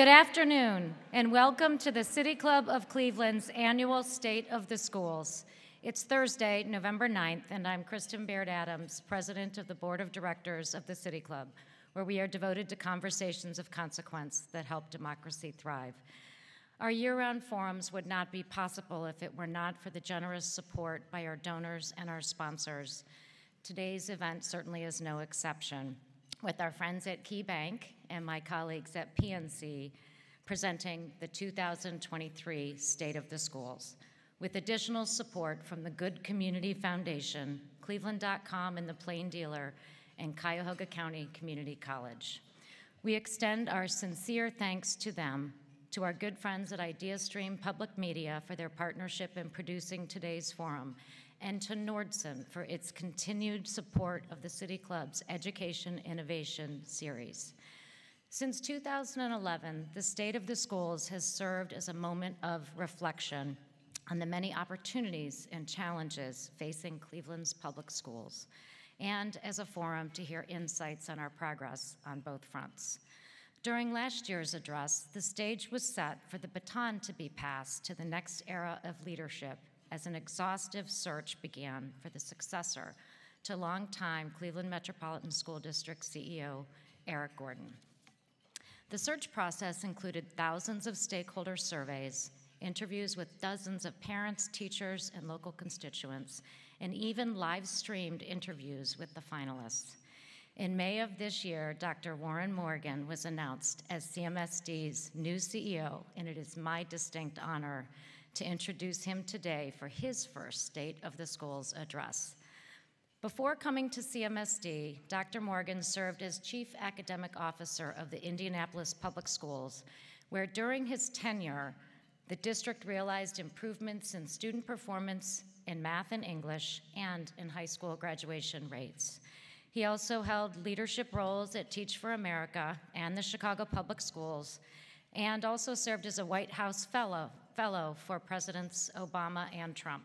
Good afternoon, and welcome to the City Club of Cleveland's annual State of the Schools. It's Thursday, November 9th, and I'm Kristen Baird Adams, President of the Board of Directors of the City Club, where we are devoted to conversations of consequence that help democracy thrive. Our year round forums would not be possible if it were not for the generous support by our donors and our sponsors. Today's event certainly is no exception with our friends at Key Bank and my colleagues at PNC presenting the 2023 State of the Schools, with additional support from the Good Community Foundation, Cleveland.com and the Plain Dealer, and Cuyahoga County Community College. We extend our sincere thanks to them, to our good friends at IdeaStream Public Media for their partnership in producing today's forum, and to Nordson for its continued support of the City Club's Education Innovation Series. Since 2011, the State of the Schools has served as a moment of reflection on the many opportunities and challenges facing Cleveland's public schools, and as a forum to hear insights on our progress on both fronts. During last year's address, the stage was set for the baton to be passed to the next era of leadership as an exhaustive search began for the successor to longtime Cleveland Metropolitan School District CEO Eric Gordon. The search process included thousands of stakeholder surveys, interviews with dozens of parents, teachers, and local constituents, and even live streamed interviews with the finalists. In May of this year, Dr. Warren Morgan was announced as CMSD's new CEO, and it is my distinct honor to introduce him today for his first State of the Schools address. Before coming to CMSD, Dr. Morgan served as Chief Academic Officer of the Indianapolis Public Schools, where during his tenure, the district realized improvements in student performance in math and English and in high school graduation rates. He also held leadership roles at Teach for America and the Chicago Public Schools, and also served as a White House Fellow fellow for Presidents Obama and Trump.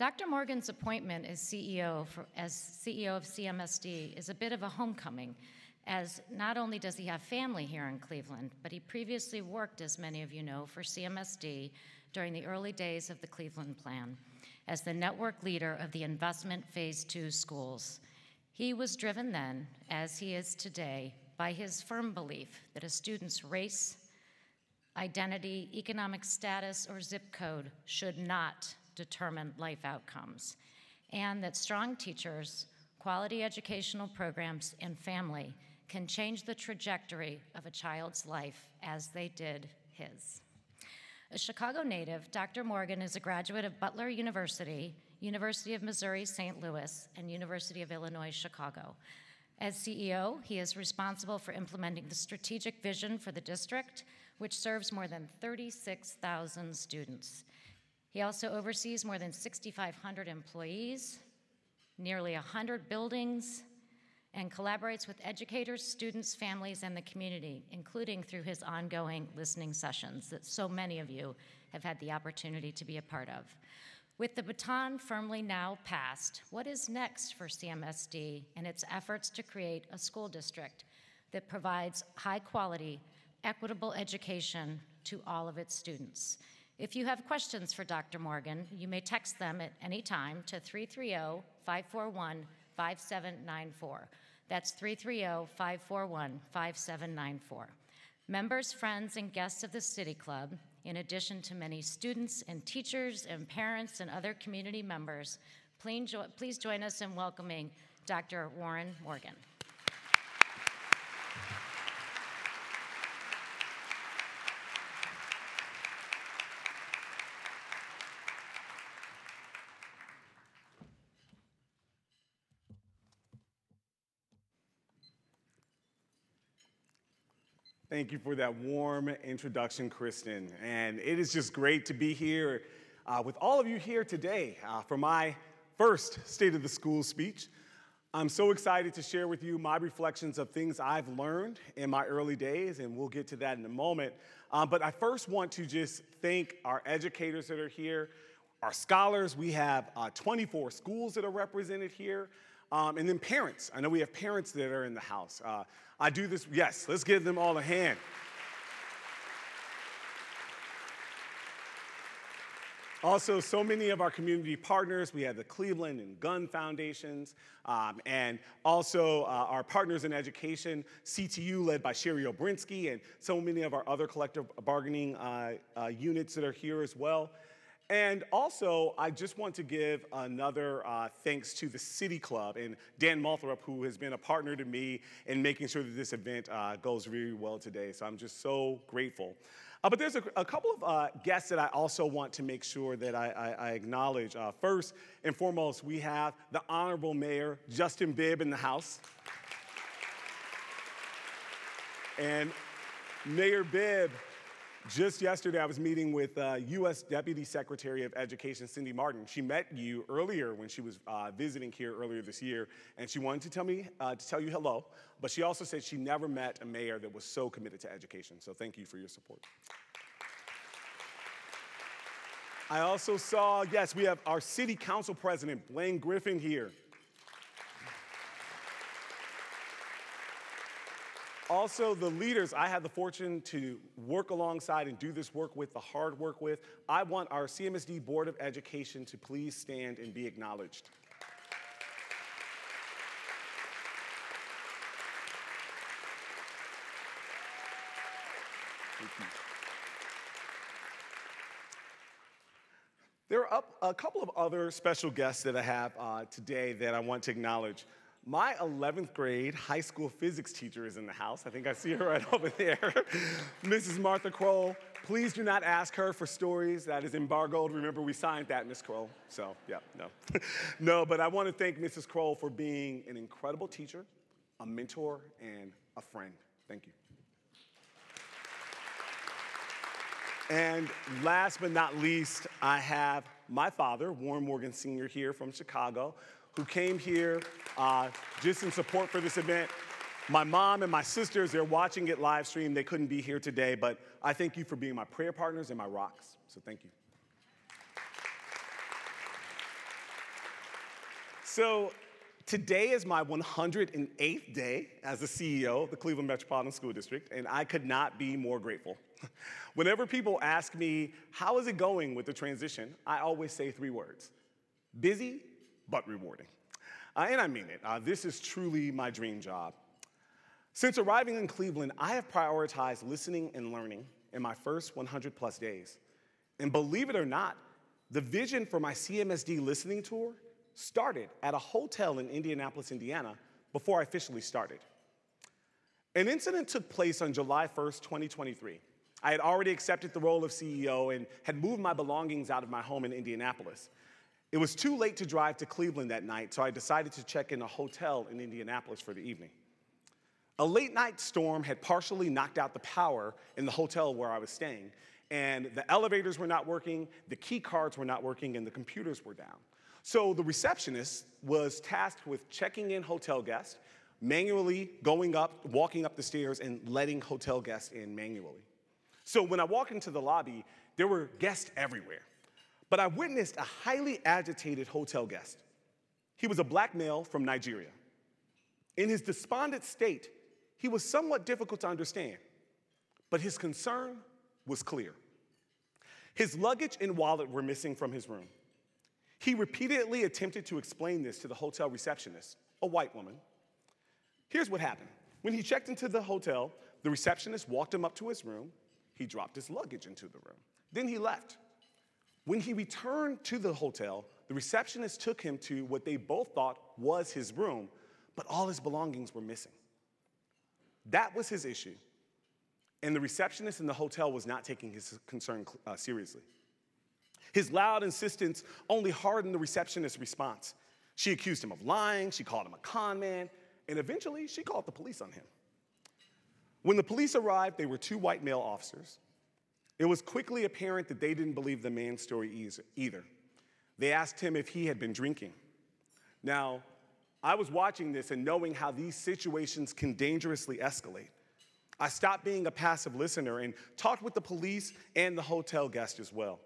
Dr. Morgan's appointment as CEO, for, as CEO of CMSD is a bit of a homecoming, as not only does he have family here in Cleveland, but he previously worked, as many of you know, for CMSD during the early days of the Cleveland Plan as the network leader of the Investment Phase 2 schools. He was driven then, as he is today, by his firm belief that a student's race, identity, economic status, or zip code should not determine life outcomes, and that strong teachers, quality educational programs, and family can change the trajectory of a child's life as they did his. A Chicago native, Dr. Morgan is a graduate of Butler University, University of Missouri St. Louis, and University of Illinois Chicago. As CEO, he is responsible for implementing the strategic vision for the district which serves more than 36,000 students. He also oversees more than 6,500 employees, nearly 100 buildings, and collaborates with educators, students, families, and the community, including through his ongoing listening sessions that so many of you have had the opportunity to be a part of. With the baton firmly now passed, what is next for CMSD and its efforts to create a school district that provides high quality, equitable education to all of its students. If you have questions for Dr. Morgan, you may text them at any time to 330 541 5794. That's 330 541 5794. Members, friends, and guests of the City Club, in addition to many students and teachers and parents and other community members, please please join us in welcoming Dr. Warren Morgan. Thank you for that warm introduction, Kristen. And it is just great to be here uh, with all of you here today uh, for my first State of the School speech. I'm so excited to share with you my reflections of things I've learned in my early days, and we'll get to that in a moment. Um, but I first want to just thank our educators that are here, our scholars. We have uh, 24 schools that are represented here. Um, and then parents. I know we have parents that are in the house. Uh, I do this, yes, let's give them all a hand. Also, so many of our community partners, we have the Cleveland and Gund Foundations, um, and also uh, our partners in education, CTU led by Shari Obrenski, and so many of our other collective bargaining uh, uh, units that are here as well. And also, I just want to give another uh, thanks to the City Club and Dan Moulthrop, who has been a partner to me in making sure that this event uh, goes really well today. So I'm just so grateful. Uh, but there's a, a couple of uh, guests that I also want to make sure that I, I, I acknowledge. Uh, first and foremost, we have the Honorable Mayor Justin Bibb in the house. And Mayor Bibb just yesterday, I was meeting with uh, U.S. Deputy Secretary of Education Cindy Marten. She met you earlier when she was uh, visiting here earlier this year, and she wanted to tell me uh, to tell you hello. But she also said she never met a mayor that was so committed to education. So thank you for your support. I also saw, yes, we have our City Council President Blaine Griffin here. Also, the leaders I had the fortune to work alongside and do this work with, the hard work with, I want our CMSD Board of Education to please stand and be acknowledged. There are a couple of other special guests that I have uh, today that I want to acknowledge. My 11th grade high school physics teacher is in the house. I think I see her right over there. Mrs. Martha Kroll. Please do not ask her for stories. That is embargoed. Remember, we signed that, Miss Kroll. So, yeah, no. no, but I want to thank Mrs. Kroll for being an incredible teacher, a mentor, and a friend. Thank you. And last but not least, I have my father, Warren Morgan Sr., here from Chicago, who came here uh, just in support for this event. My mom and my sisters, they're watching it live stream. They couldn't be here today, but I thank you for being my prayer partners and my rocks. So thank you. So today is my 108th day as the CEO of the Cleveland Metropolitan School District, and I could not be more grateful. Whenever people ask me, how is it going with the transition, I always say three words busy, but rewarding. Uh, and I mean it. Uh, this is truly my dream job. Since arriving in Cleveland, I have prioritized listening and learning in my first 100 plus days. And believe it or not, the vision for my CMSD listening tour started at a hotel in Indianapolis, Indiana, before I officially started. An incident took place on July 1st, 2023. I had already accepted the role of CEO and had moved my belongings out of my home in Indianapolis. It was too late to drive to Cleveland that night, so I decided to check in a hotel in Indianapolis for the evening. A late night storm had partially knocked out the power in the hotel where I was staying, and the elevators were not working, the key cards were not working, and the computers were down. So the receptionist was tasked with checking in hotel guests, manually going up, walking up the stairs, and letting hotel guests in manually. So when I walked into the lobby, there were guests everywhere. But I witnessed a highly agitated hotel guest. He was a black male from Nigeria. In his despondent state, he was somewhat difficult to understand, but his concern was clear. His luggage and wallet were missing from his room. He repeatedly attempted to explain this to the hotel receptionist, a white woman. Here's what happened. When he checked into the hotel, the receptionist walked him up to his room. He dropped his luggage into the room. Then he left. When he returned to the hotel, the receptionist took him to what they both thought was his room, but all his belongings were missing. That was his issue. And the receptionist in the hotel was not taking his concern uh, seriously. His loud insistence only hardened the receptionist's response. She accused him of lying, she called him a con man, and eventually she called the police on him. When the police arrived, they were two white male officers. It was quickly apparent that they didn't believe the man's story either. They asked him if he had been drinking. Now, I was watching this and knowing how these situations can dangerously escalate. I stopped being a passive listener and talked with the police and the hotel guest as well.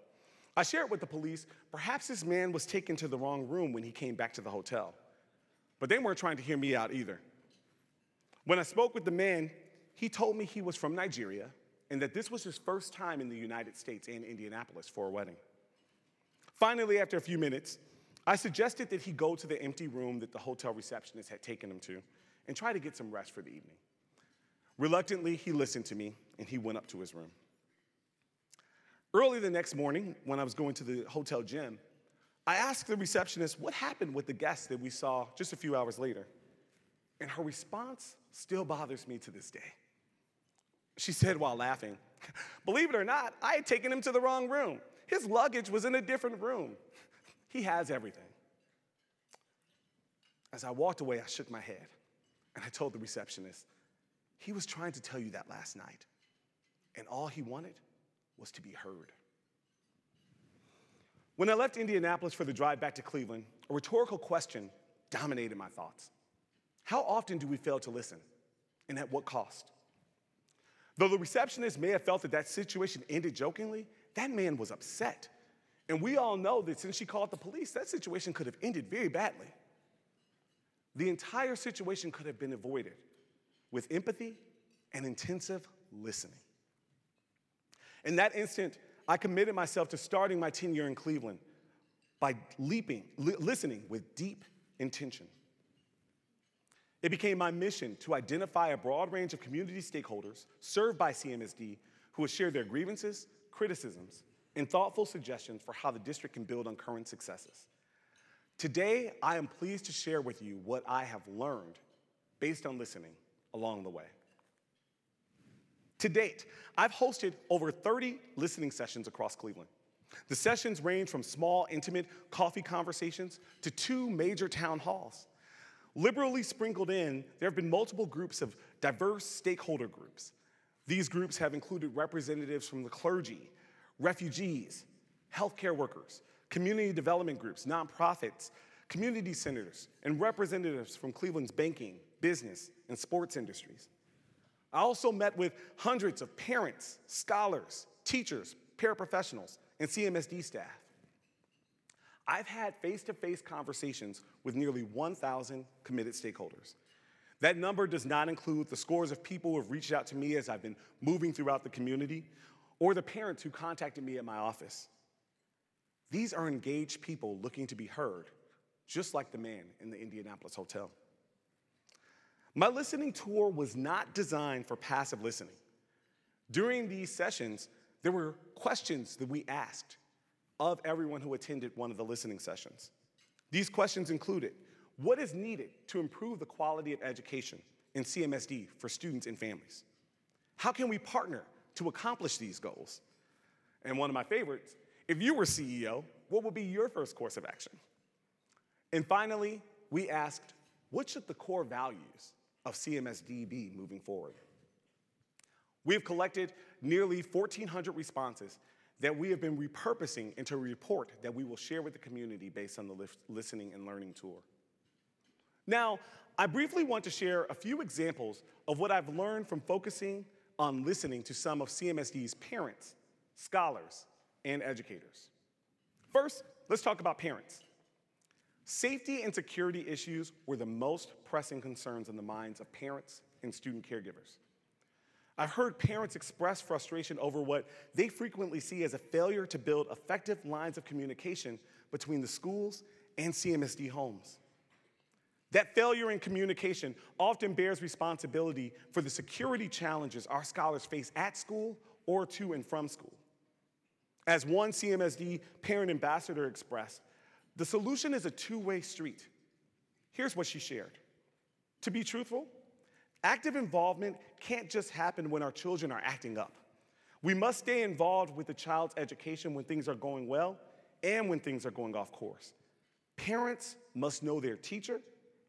I shared with the police perhaps this man was taken to the wrong room when he came back to the hotel. But they weren't trying to hear me out either. When I spoke with the man, he told me he was from Nigeria and that this was his first time in the United States and Indianapolis for a wedding. Finally, after a few minutes, I suggested that he go to the empty room that the hotel receptionist had taken him to and try to get some rest for the evening. Reluctantly, he listened to me and he went up to his room. Early the next morning, when I was going to the hotel gym, I asked the receptionist what happened with the guest that we saw just a few hours later. And her response still bothers me to this day. She said while laughing, Believe it or not, I had taken him to the wrong room. His luggage was in a different room. He has everything. As I walked away, I shook my head and I told the receptionist, he was trying to tell you that last night, and all he wanted was to be heard. When I left Indianapolis for the drive back to Cleveland, a rhetorical question dominated my thoughts. How often do we fail to listen, and at what cost? Though the receptionist may have felt that that situation ended jokingly, that man was upset. And we all know that since she called the police, that situation could have ended very badly. The entire situation could have been avoided with empathy and intensive listening. In that instant, I committed myself to starting my tenure in Cleveland by leaping, li- listening with deep intention. It became my mission to identify a broad range of community stakeholders served by CMSD who would share their grievances, criticisms, and thoughtful suggestions for how the district can build on current successes. Today, I am pleased to share with you what I have learned based on listening along the way. To date, I've hosted over 30 listening sessions across Cleveland. The sessions range from small, intimate coffee conversations to two major town halls. Liberally sprinkled in, there have been multiple groups of diverse stakeholder groups. These groups have included representatives from the clergy, refugees, healthcare workers, community development groups, nonprofits, community centers, and representatives from Cleveland's banking, business, and sports industries. I also met with hundreds of parents, scholars, teachers, paraprofessionals, and CMSD staff. I've had face to face conversations with nearly 1,000 committed stakeholders. That number does not include the scores of people who have reached out to me as I've been moving throughout the community, or the parents who contacted me at my office. These are engaged people looking to be heard, just like the man in the Indianapolis hotel. My listening tour was not designed for passive listening. During these sessions, there were questions that we asked of everyone who attended one of the listening sessions. These questions included what is needed to improve the quality of education in CMSD for students and families? How can we partner to accomplish these goals? And one of my favorites, if you were CEO, what would be your first course of action? And finally, we asked, what should the core values of CMSD be moving forward? We have collected nearly 1,400 responses that we have been repurposing into a report that we will share with the community based on the listening and learning tour. Now, I briefly want to share a few examples of what I've learned from focusing on listening to some of CMSD's parents, scholars, and educators. First, let's talk about parents. Safety and security issues were the most pressing concerns in the minds of parents and student caregivers. I've heard parents express frustration over what they frequently see as a failure to build effective lines of communication between the schools and CMSD homes. That failure in communication often bears responsibility for the security challenges our scholars face at school or to and from school. As one CMSD parent ambassador expressed, the solution is a two way street. Here's what she shared To be truthful, active involvement can't just happen when our children are acting up. We must stay involved with the child's education when things are going well and when things are going off course. Parents must know their teacher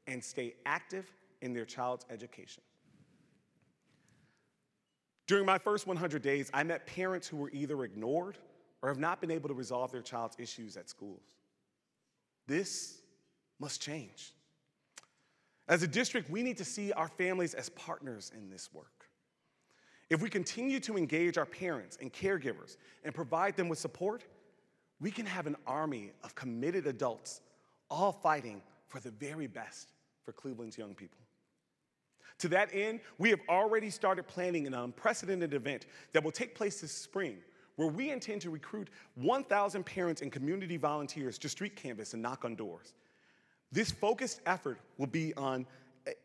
and stay active in their child's education. During my first 100 days, I met parents who were either ignored or have not been able to resolve their child's issues at schools. This must change. As a district, we need to see our families as partners in this work. If we continue to engage our parents and caregivers and provide them with support, we can have an army of committed adults all fighting for the very best for Cleveland's young people. To that end, we have already started planning an unprecedented event that will take place this spring, where we intend to recruit 1,000 parents and community volunteers to street canvass and knock on doors. This focused effort will be on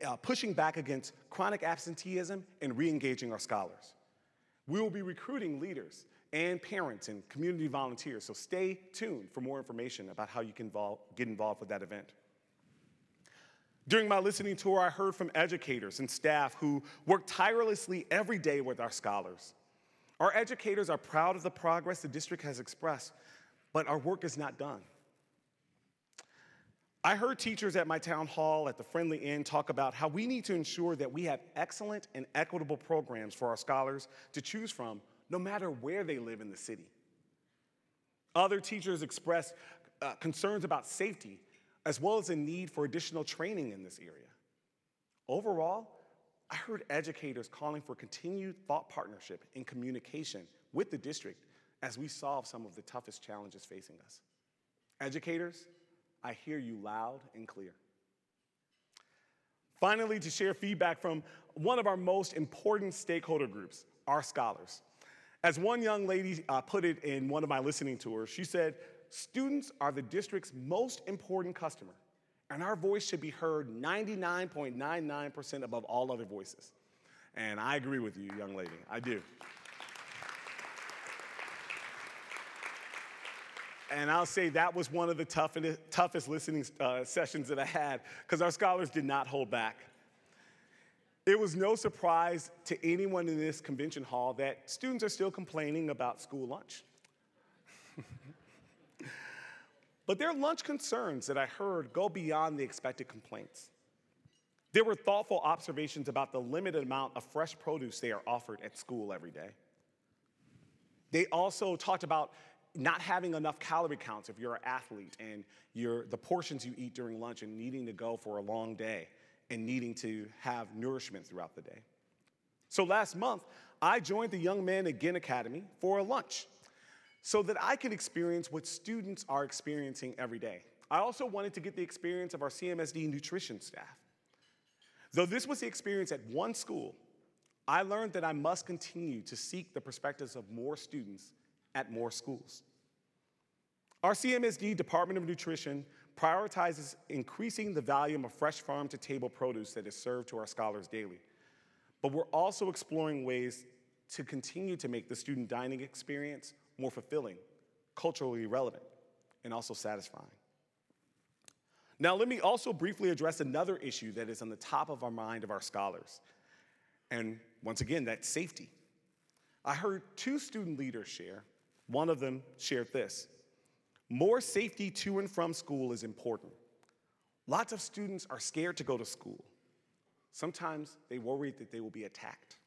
uh, pushing back against chronic absenteeism and re engaging our scholars. We will be recruiting leaders and parents and community volunteers, so stay tuned for more information about how you can get involved with that event. During my listening tour, I heard from educators and staff who work tirelessly every day with our scholars. Our educators are proud of the progress the district has expressed, but our work is not done. I heard teachers at my town hall at the Friendly Inn talk about how we need to ensure that we have excellent and equitable programs for our scholars to choose from, no matter where they live in the city. Other teachers expressed uh, concerns about safety, as well as a need for additional training in this area. Overall, I heard educators calling for continued thought partnership and communication with the district as we solve some of the toughest challenges facing us. Educators, I hear you loud and clear. Finally, to share feedback from one of our most important stakeholder groups, our scholars. As one young lady uh, put it in one of my listening tours, she said, Students are the district's most important customer, and our voice should be heard 99.99% above all other voices. And I agree with you, young lady, I do. And I'll say that was one of the toughest, toughest listening uh, sessions that I had because our scholars did not hold back. It was no surprise to anyone in this convention hall that students are still complaining about school lunch. but their lunch concerns that I heard go beyond the expected complaints. There were thoughtful observations about the limited amount of fresh produce they are offered at school every day. They also talked about not having enough calorie counts if you're an athlete and you're, the portions you eat during lunch and needing to go for a long day and needing to have nourishment throughout the day. So last month, I joined the Young Men Again Academy for a lunch so that I could experience what students are experiencing every day. I also wanted to get the experience of our CMSD nutrition staff. Though this was the experience at one school, I learned that I must continue to seek the perspectives of more students at more schools. Our CMSD Department of Nutrition prioritizes increasing the volume of fresh farm to table produce that is served to our scholars daily. But we're also exploring ways to continue to make the student dining experience more fulfilling, culturally relevant, and also satisfying. Now, let me also briefly address another issue that is on the top of our mind of our scholars. And once again, that's safety. I heard two student leaders share one of them shared this More safety to and from school is important. Lots of students are scared to go to school. Sometimes they worry that they will be attacked.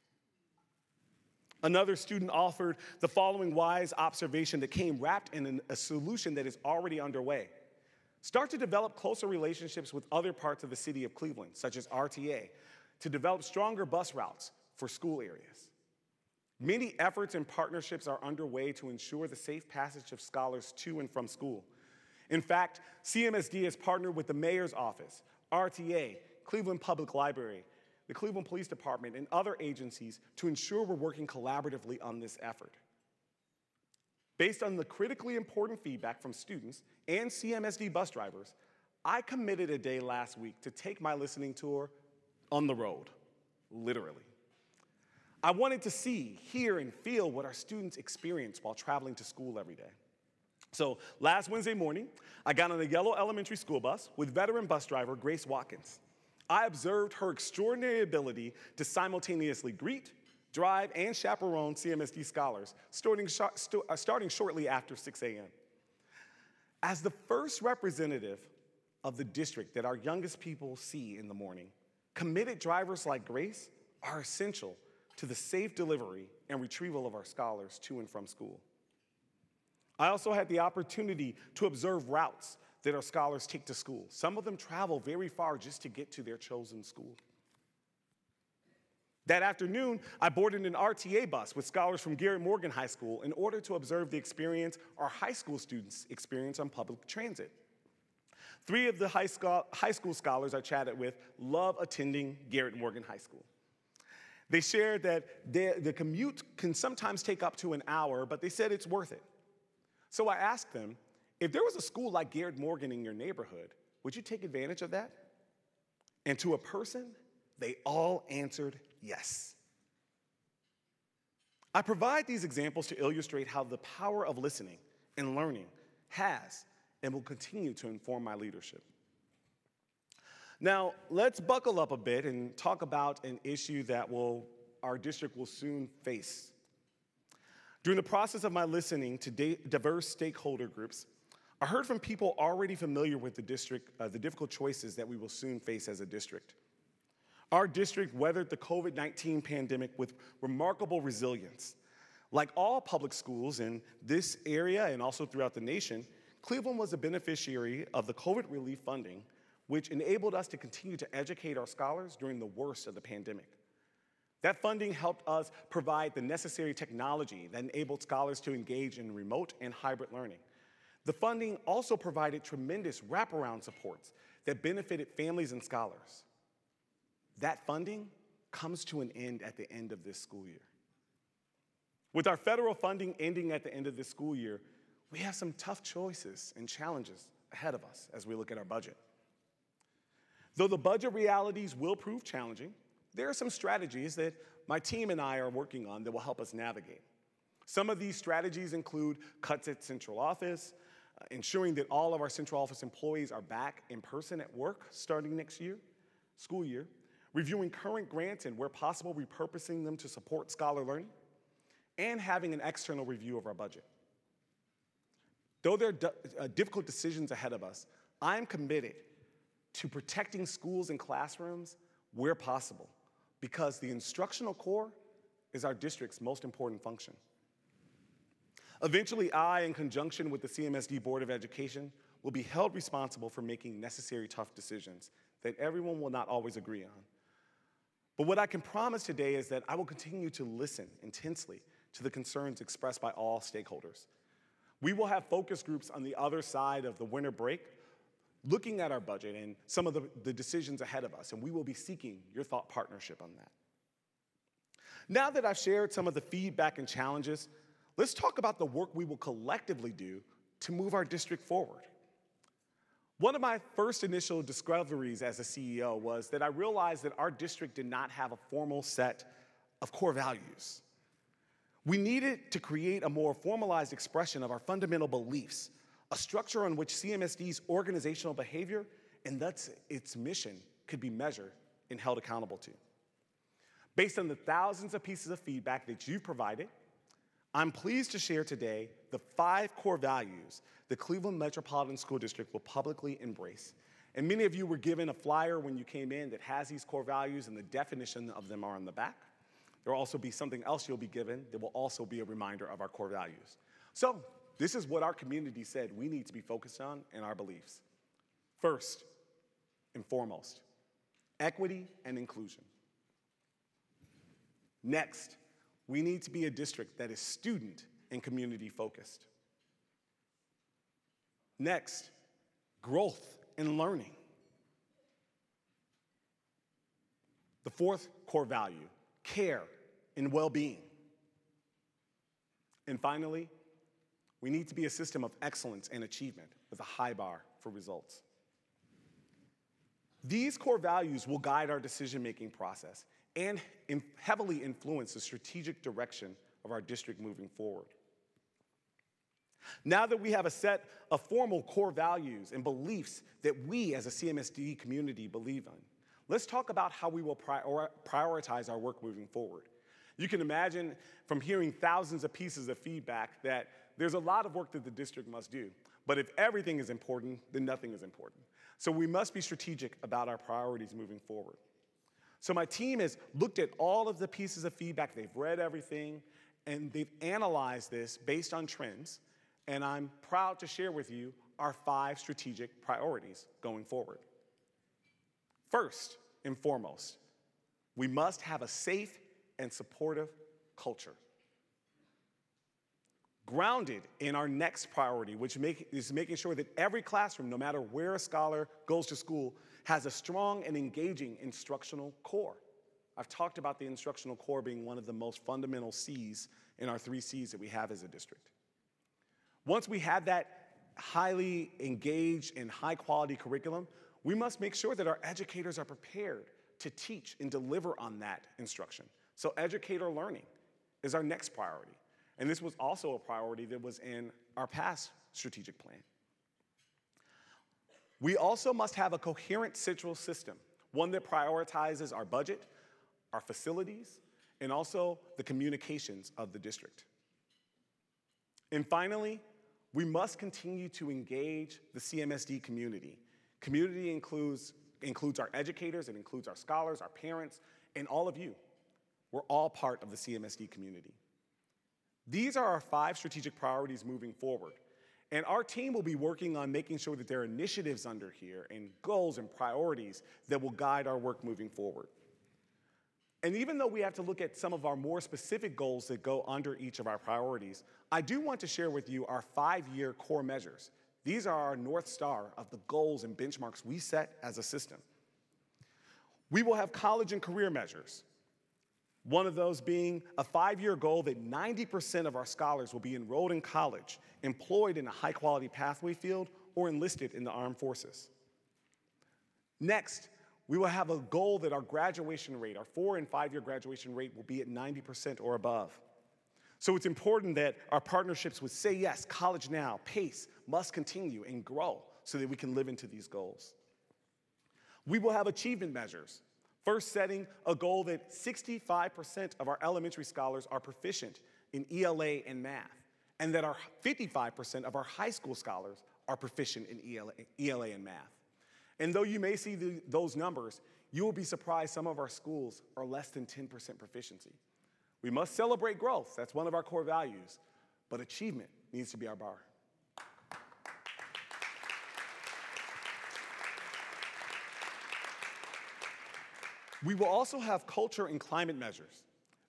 Another student offered the following wise observation that came wrapped in a solution that is already underway. Start to develop closer relationships with other parts of the city of Cleveland, such as RTA, to develop stronger bus routes for school areas. Many efforts and partnerships are underway to ensure the safe passage of scholars to and from school. In fact, CMSD has partnered with the Mayor's Office, RTA, Cleveland Public Library, the Cleveland Police Department, and other agencies to ensure we're working collaboratively on this effort. Based on the critically important feedback from students and CMSD bus drivers, I committed a day last week to take my listening tour on the road, literally. I wanted to see, hear, and feel what our students experience while traveling to school every day. So last Wednesday morning, I got on a yellow elementary school bus with veteran bus driver Grace Watkins. I observed her extraordinary ability to simultaneously greet, drive, and chaperone CMSD scholars, starting, uh, starting shortly after 6 a.m. As the first representative of the district that our youngest people see in the morning, committed drivers like Grace are essential to the safe delivery and retrieval of our scholars to and from school. I also had the opportunity to observe routes that our scholars take to school. Some of them travel very far just to get to their chosen school. That afternoon, I boarded an RTA bus with scholars from Garrett Morgan High School in order to observe the experience our high school students experience on public transit. Three of the high school, high school scholars I chatted with love attending Garrett Morgan High School. They shared that the commute can sometimes take up to an hour, but they said it's worth it. So I asked them if there was a school like Garrett Morgan in your neighborhood, would you take advantage of that? And to a person, they all answered yes. I provide these examples to illustrate how the power of listening and learning has and will continue to inform my leadership. Now, let's buckle up a bit and talk about an issue that will, our district will soon face. During the process of my listening to diverse stakeholder groups, I heard from people already familiar with the district, uh, the difficult choices that we will soon face as a district. Our district weathered the COVID 19 pandemic with remarkable resilience. Like all public schools in this area and also throughout the nation, Cleveland was a beneficiary of the COVID relief funding, which enabled us to continue to educate our scholars during the worst of the pandemic. That funding helped us provide the necessary technology that enabled scholars to engage in remote and hybrid learning. The funding also provided tremendous wraparound supports that benefited families and scholars. That funding comes to an end at the end of this school year. With our federal funding ending at the end of this school year, we have some tough choices and challenges ahead of us as we look at our budget. Though the budget realities will prove challenging, there are some strategies that my team and I are working on that will help us navigate. Some of these strategies include cuts at central office, uh, ensuring that all of our central office employees are back in person at work starting next year, school year, reviewing current grants and where possible, repurposing them to support scholar learning, and having an external review of our budget. Though there are uh, difficult decisions ahead of us, I am committed to protecting schools and classrooms where possible because the instructional core is our district's most important function. Eventually, I, in conjunction with the CMSD Board of Education, will be held responsible for making necessary tough decisions that everyone will not always agree on. But what I can promise today is that I will continue to listen intensely to the concerns expressed by all stakeholders. We will have focus groups on the other side of the winter break looking at our budget and some of the, the decisions ahead of us, and we will be seeking your thought partnership on that. Now that I've shared some of the feedback and challenges, let's talk about the work we will collectively do to move our district forward. One of my first initial discoveries as a CEO was that I realized that our district did not have a formal set of core values. We needed to create a more formalized expression of our fundamental beliefs, a structure on which CMSD's organizational behavior and thus its mission could be measured and held accountable to. Based on the thousands of pieces of feedback that you've provided, I'm pleased to share today the five core values the Cleveland Metropolitan School District will publicly embrace. And many of you were given a flyer when you came in that has these core values, and the definition of them are on the back. There will also be something else you'll be given that will also be a reminder of our core values. So, this is what our community said we need to be focused on in our beliefs. First and foremost, equity and inclusion. Next, we need to be a district that is student and community focused. Next, growth and learning. The fourth core value care and well being. And finally, we need to be a system of excellence and achievement with a high bar for results. These core values will guide our decision making process and heavily influence the strategic direction of our district moving forward. Now that we have a set of formal core values and beliefs that we as a CMSD community believe in, let's talk about how we will prior- prioritize our work moving forward. You can imagine from hearing thousands of pieces of feedback that there's a lot of work that the district must do. But if everything is important, then nothing is important. So we must be strategic about our priorities moving forward. So my team has looked at all of the pieces of feedback, they've read everything, and they've analyzed this based on trends, and I'm proud to share with you our five strategic priorities going forward. First and foremost, we must have a safe and supportive culture. Grounded in our next priority, which make, is making sure that every classroom, no matter where a scholar goes to school, has a strong and engaging instructional core. I've talked about the instructional core being one of the most fundamental C's in our three C's that we have as a district. Once we have that highly engaged and high quality curriculum, we must make sure that our educators are prepared to teach and deliver on that instruction. So, educator learning is our next priority. And this was also a priority that was in our past strategic plan. We also must have a coherent central system, one that prioritizes our budget, our facilities, and also the communications of the district. And finally, we must continue to engage the CMSD community. Community includes, includes our educators, it includes our scholars, our parents, and all of you. We're all part of the CMSD community. These are our five strategic priorities moving forward. And our team will be working on making sure that there are initiatives under here and goals and priorities that will guide our work moving forward. And even though we have to look at some of our more specific goals that go under each of our priorities, I do want to share with you our five year core measures. These are our North Star of the goals and benchmarks we set as a system. We will have college and career measures. One of those being a five year goal that 90% of our scholars will be enrolled in college, employed in a high quality pathway field, or enlisted in the armed forces. Next, we will have a goal that our graduation rate, our four and five year graduation rate, will be at 90% or above. So it's important that our partnerships with Say Yes, College Now, PACE must continue and grow so that we can live into these goals. We will have achievement measures First, setting a goal that 65% of our elementary scholars are proficient in ELA and math, and that our 55% of our high school scholars are proficient in ELA, ELA and math. And though you may see the, those numbers, you will be surprised some of our schools are less than 10% proficiency. We must celebrate growth, that's one of our core values, but achievement needs to be our bar. We will also have culture and climate measures,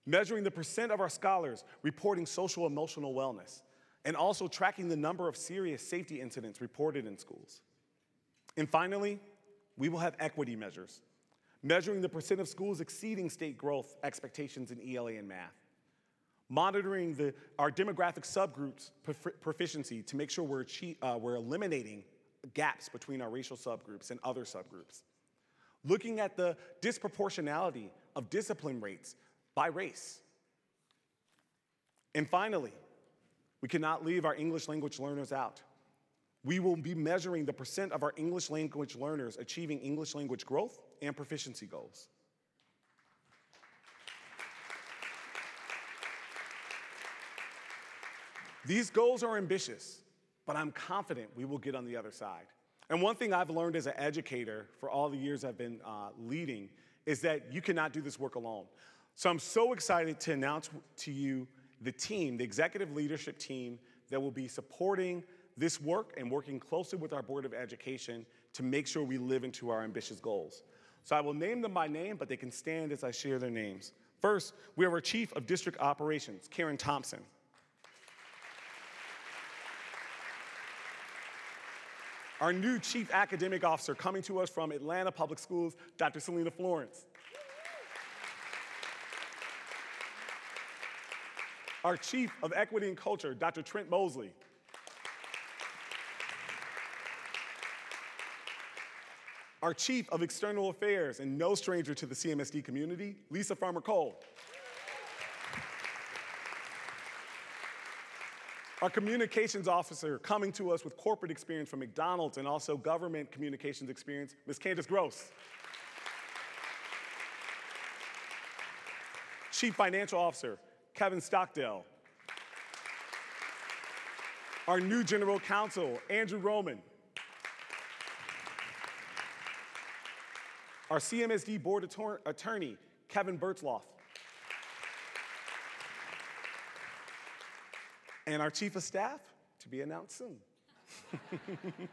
measuring the percent of our scholars reporting social emotional wellness, and also tracking the number of serious safety incidents reported in schools. And finally, we will have equity measures, measuring the percent of schools exceeding state growth expectations in ELA and math, monitoring the, our demographic subgroups proficiency to make sure we're, achieve, uh, we're eliminating gaps between our racial subgroups and other subgroups looking at the disproportionality of discipline rates by race. And finally, we cannot leave our English language learners out. We will be measuring the percent of our English language learners achieving English language growth and proficiency goals. These goals are ambitious, but I'm confident we will get on the other side. And one thing I've learned as an educator for all the years I've been uh, leading is that you cannot do this work alone. So I'm so excited to announce to you the team, the executive leadership team that will be supporting this work and working closely with our Board of Education to make sure we live into our ambitious goals. So I will name them by name, but they can stand as I share their names. First, we have our Chief of District Operations, Karen Thompson. Our new Chief Academic Officer coming to us from Atlanta Public Schools, Dr. Selena Florence. Our Chief of Equity and Culture, Dr. Trent Mosley. Our Chief of External Affairs, and no stranger to the CMSD community, Lisa Farmer Cole. Our communications officer coming to us with corporate experience from McDonald's and also government communications experience, Ms. Candace Gross. Chief Financial Officer, Kevin Stockdale. Our new General Counsel, Andrew Roman. our CMSD Board Attorney, Kevin Bertzloff. And our Chief of Staff, to be announced soon.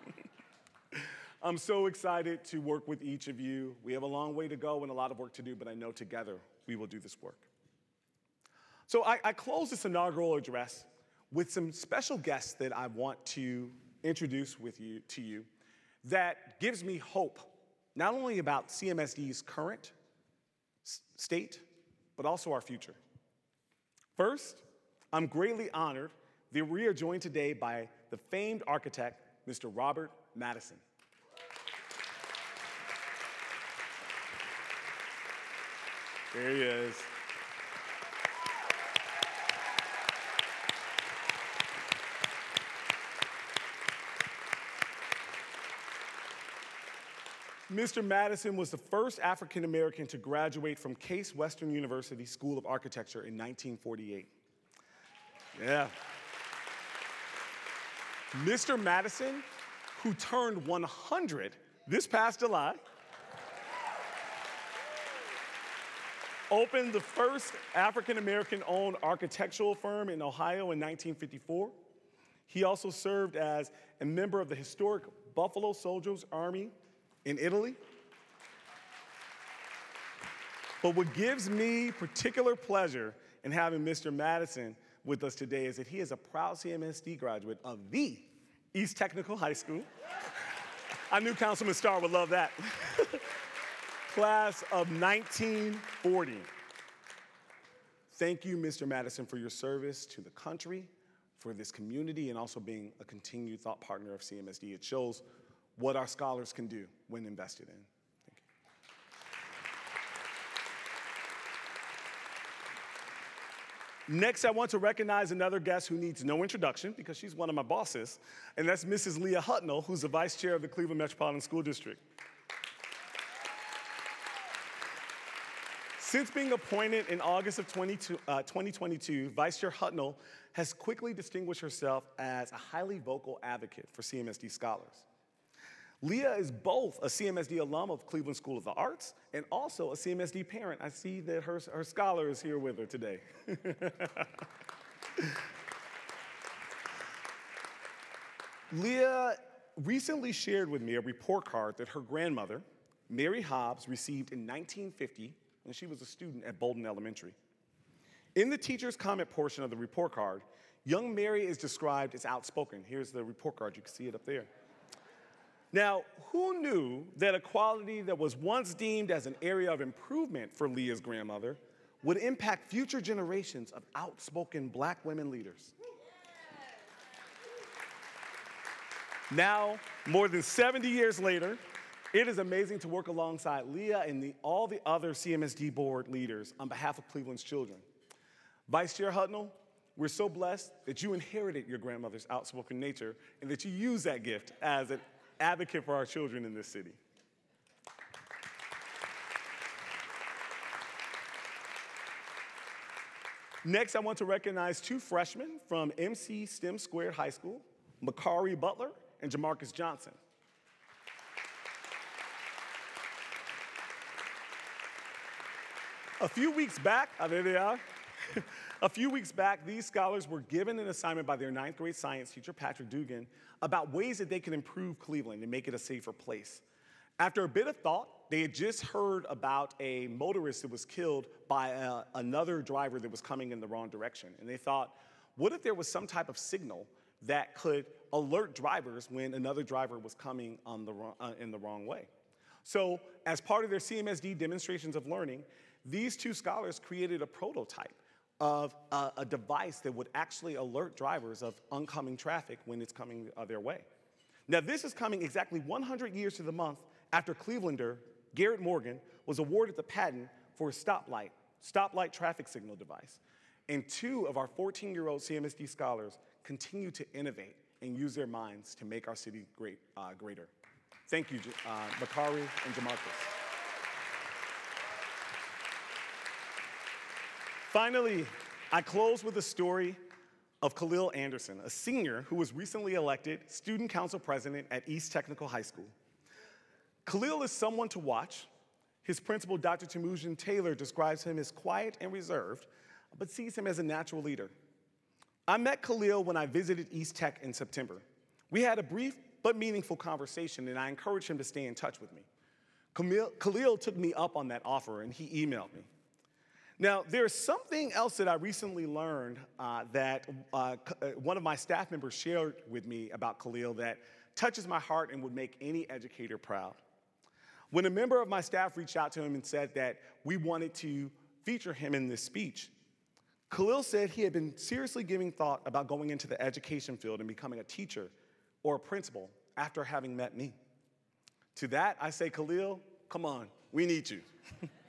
I'm so excited to work with each of you. We have a long way to go and a lot of work to do, but I know together we will do this work. So I, I close this inaugural address with some special guests that I want to introduce with you to you that gives me hope, not only about CMSD's current s- state, but also our future. First, I'm greatly honored that we are joined today by the famed architect, Mr. Robert Madison. There he is. Mr. Madison was the first African American to graduate from Case Western University School of Architecture in 1948. Yeah. Mr. Madison, who turned 100 this past July, opened the first African American owned architectural firm in Ohio in 1954. He also served as a member of the historic Buffalo Soldiers Army in Italy. But what gives me particular pleasure in having Mr. Madison with us today is that he is a proud CMSD graduate of the East Technical High School. I knew Councilman Starr would love that. Class of 1940. Thank you, Mr. Madison, for your service to the country, for this community, and also being a continued thought partner of CMSD. It shows what our scholars can do when invested in. Thank you. Next, I want to recognize another guest who needs no introduction because she's one of my bosses, and that's Mrs. Leah Hudnall, who's the vice chair of the Cleveland Metropolitan School District. Since being appointed in August of 22, uh, 2022, Vice Chair Hudnall has quickly distinguished herself as a highly vocal advocate for CMSD scholars. Leah is both a CMSD alum of Cleveland School of the Arts and also a CMSD parent. I see that her, her scholar is here with her today. Leah recently shared with me a report card that her grandmother, Mary Hobbs, received in 1950 when she was a student at Bolden Elementary. In the teacher's comment portion of the report card, young Mary is described as outspoken. Here's the report card, you can see it up there. Now, who knew that a quality that was once deemed as an area of improvement for Leah's grandmother would impact future generations of outspoken black women leaders? Now, more than 70 years later, it is amazing to work alongside Leah and the, all the other CMSD board leaders on behalf of Cleveland's children. Vice Chair Hudnall, we're so blessed that you inherited your grandmother's outspoken nature and that you use that gift as an advocate for our children in this city. Next, I want to recognize two freshmen from MC STEM Squared High School, Makari Butler and Jamarcus Johnson. A few weeks back, oh, there they are. a few weeks back, these scholars were given an assignment by their ninth grade science teacher, Patrick Dugan, about ways that they can improve Cleveland and make it a safer place. After a bit of thought, they had just heard about a motorist that was killed by a, another driver that was coming in the wrong direction. And they thought, what if there was some type of signal that could alert drivers when another driver was coming the wrong, uh, in the wrong way? So, as part of their CMSD demonstrations of learning, these two scholars created a prototype of a, a device that would actually alert drivers of oncoming traffic when it's coming uh, their way. Now, this is coming exactly 100 years to the month after Clevelander Garrett Morgan was awarded the patent for a stoplight, stoplight traffic signal device. And two of our 14 year old CMSD scholars continue to innovate and use their minds to make our city great, uh, greater. Thank you, uh, Bakari and Jamarcus. Finally, I close with a story of Khalil Anderson, a senior who was recently elected student council president at East Technical High School. Khalil is someone to watch His principal, Dr. Temujin Taylor, describes him as quiet and reserved, but sees him as a natural leader. I met Khalil when I visited East Tech in September. We had a brief but meaningful conversation, and I encouraged him to stay in touch with me. Khalil, Khalil took me up on that offer, and he emailed me. Now, there's something else that I recently learned uh, that uh, uh, one of my staff members shared with me about Khalil that touches my heart and would make any educator proud. When a member of my staff reached out to him and said that we wanted to feature him in this speech, Khalil said he had been seriously giving thought about going into the education field and becoming a teacher or a principal after having met me. To that, I say, Khalil, come on, we need you.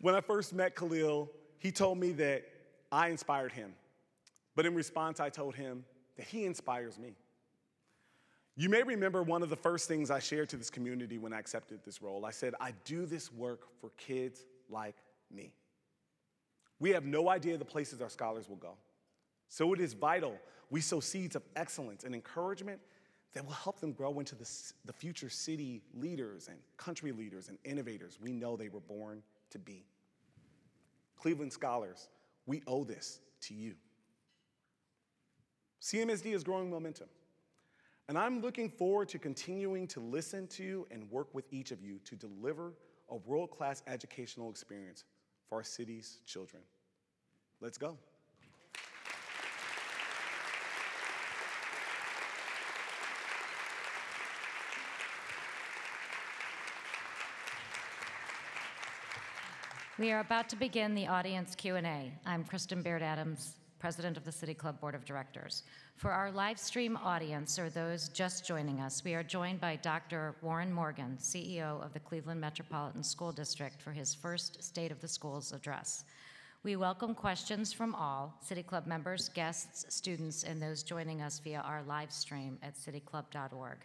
when I first met Khalil, he told me that I inspired him. But in response, I told him that he inspires me. You may remember one of the first things I shared to this community when I accepted this role. I said, I do this work for kids like me. We have no idea the places our scholars will go. So it is vital we sow seeds of excellence and encouragement that will help them grow into the, the future city leaders and country leaders and innovators we know they were born to be. Cleveland scholars, we owe this to you. CMSD is growing momentum. And I'm looking forward to continuing to listen to and work with each of you to deliver a world class educational experience for our city's children. Let's go. We are about to begin the audience Q&A. I'm Kristen Baird Adams, President of the City Club Board of Directors. For our live stream audience or those just joining us, we are joined by Dr. Warren Morgan, CEO of the Cleveland Metropolitan School District for his first State of the Schools address. We welcome questions from all City Club members, guests, students, and those joining us via our live stream at cityclub.org.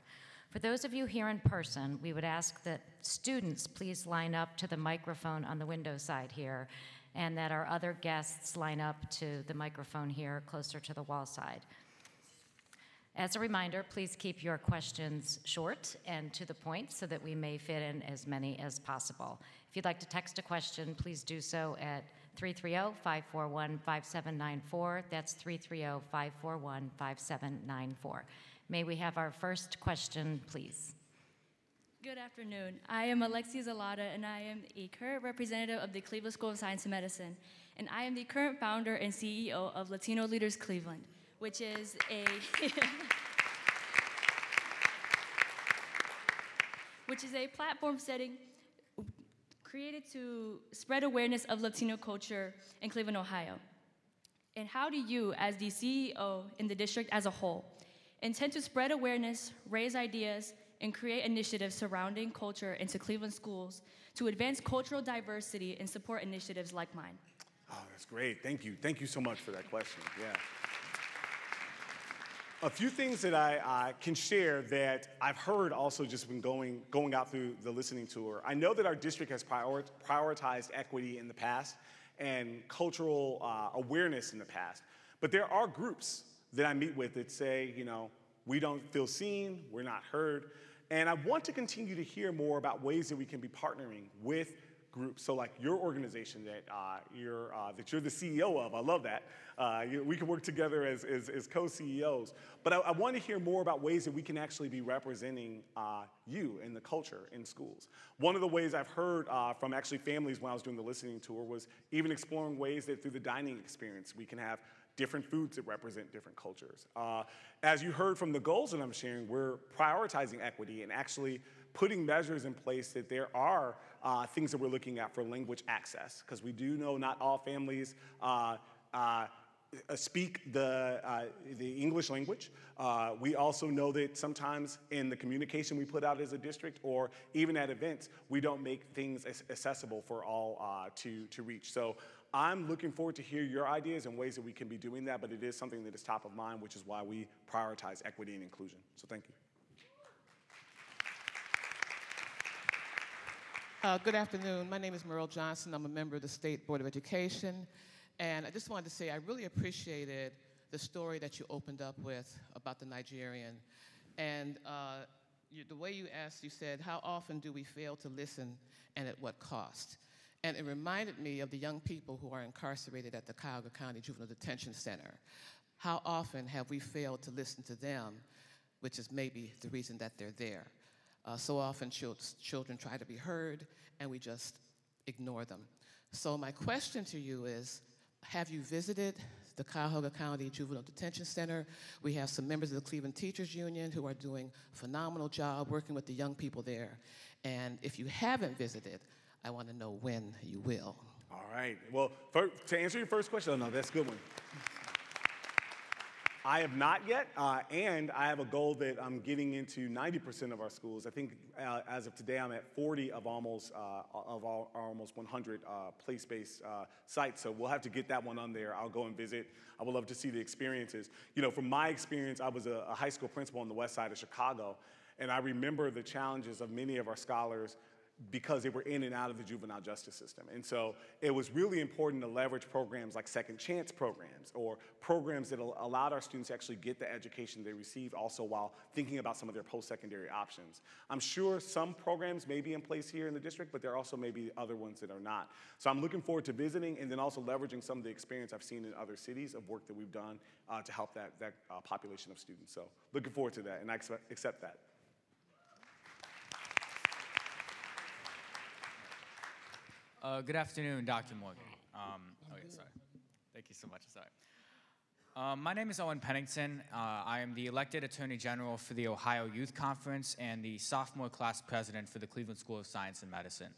For those of you here in person, we would ask that students please line up to the microphone on the window side here, and that our other guests line up to the microphone here closer to the wall side. As a reminder, please keep your questions short and to the point so that we may fit in as many as possible. If you'd like to text a question, please do so at 330 541 5794. That's 330 541 5794. May we have our first question, please? Good afternoon. I am Alexia Zalata, and I am a current representative of the Cleveland School of Science and Medicine. And I am the current founder and CEO of Latino Leaders Cleveland, which is a which is a platform setting created to spread awareness of Latino culture in Cleveland, Ohio. And how do you, as the CEO in the district as a whole, intend to spread awareness, raise ideas, and create initiatives surrounding culture into Cleveland schools to advance cultural diversity and support initiatives like mine? Oh, that's great. Thank you. Thank you so much for that question. Yeah. A few things that I uh, can share that I've heard also just when going, going out through the listening tour. I know that our district has prior, prioritized equity in the past and cultural uh, awareness in the past, but there are groups that I meet with that say, you know, we don't feel seen, we're not heard. And I want to continue to hear more about ways that we can be partnering with groups. So like your organization that uh, you're uh, that you're the CEO of. I love that. Uh, you, we can work together as, as, as co-CEOs. But I, I want to hear more about ways that we can actually be representing uh, you and the culture in schools. One of the ways I've heard uh, from actually families when I was doing the listening tour was even exploring ways that through the dining experience we can have different foods that represent different cultures. Uh, as you heard from the goals that I'm sharing, we're prioritizing equity and actually putting measures in place that there are uh, things that we're looking at for language access, because we do know not all families uh, uh, speak the, uh, the English language. Uh, we also know that sometimes in the communication we put out as a district or even at events, we don't make things accessible for all to, to reach. So I'm looking forward to hear your ideas and ways that we can be doing that, but it is something that is top of mind, which is why we prioritize equity and inclusion. So thank you. Uh, good afternoon. My name is Merle Johnson. I'm a member of the State Board of Education. And I just wanted to say I really appreciated the story that you opened up with about the Nigerian. And uh, you, the way you asked, you said, how often do we fail to listen and at what cost? And it reminded me of the young people who are incarcerated at the Cuyahoga County Juvenile Detention Center. How often have we failed to listen to them, which is maybe the reason that they're there? Uh, so often chil- children try to be heard and we just ignore them. So, my question to you is Have you visited the Cuyahoga County Juvenile Detention Center? We have some members of the Cleveland Teachers Union who are doing a phenomenal job working with the young people there. And if you haven't visited, I want to know when you will. All right. Well, to answer your first question, oh no, that's a good one. I have not yet, uh, and I have a goal that I'm getting into 90% of our schools. I think uh, as of today, I'm at 40 of almost uh, of all, our almost 100 uh, place-based uh, sites. So we'll have to get that one on there. I'll go and visit. I would love to see the experiences. You know, from my experience, I was a, a high school principal on the west side of Chicago, and I remember the challenges of many of our scholars because they were in and out of the juvenile justice system. And so it was really important to leverage programs like second chance programs or programs that allowed our students to actually get the education they received also while thinking about some of their post-secondary options. I'm sure some programs may be in place here in the district, but there also may be other ones that are not. So I'm looking forward to visiting and then also leveraging some of the experience I've seen in other cities of work that we've done uh, to help that, that uh, population of students. So looking forward to that and I accept that. Uh, good afternoon, Dr. Morgan. Um, okay, sorry. Thank you so much. Sorry. Um, my name is Owen Pennington. Uh, I am the elected Attorney General for the Ohio Youth Conference and the sophomore class president for the Cleveland School of Science and Medicine.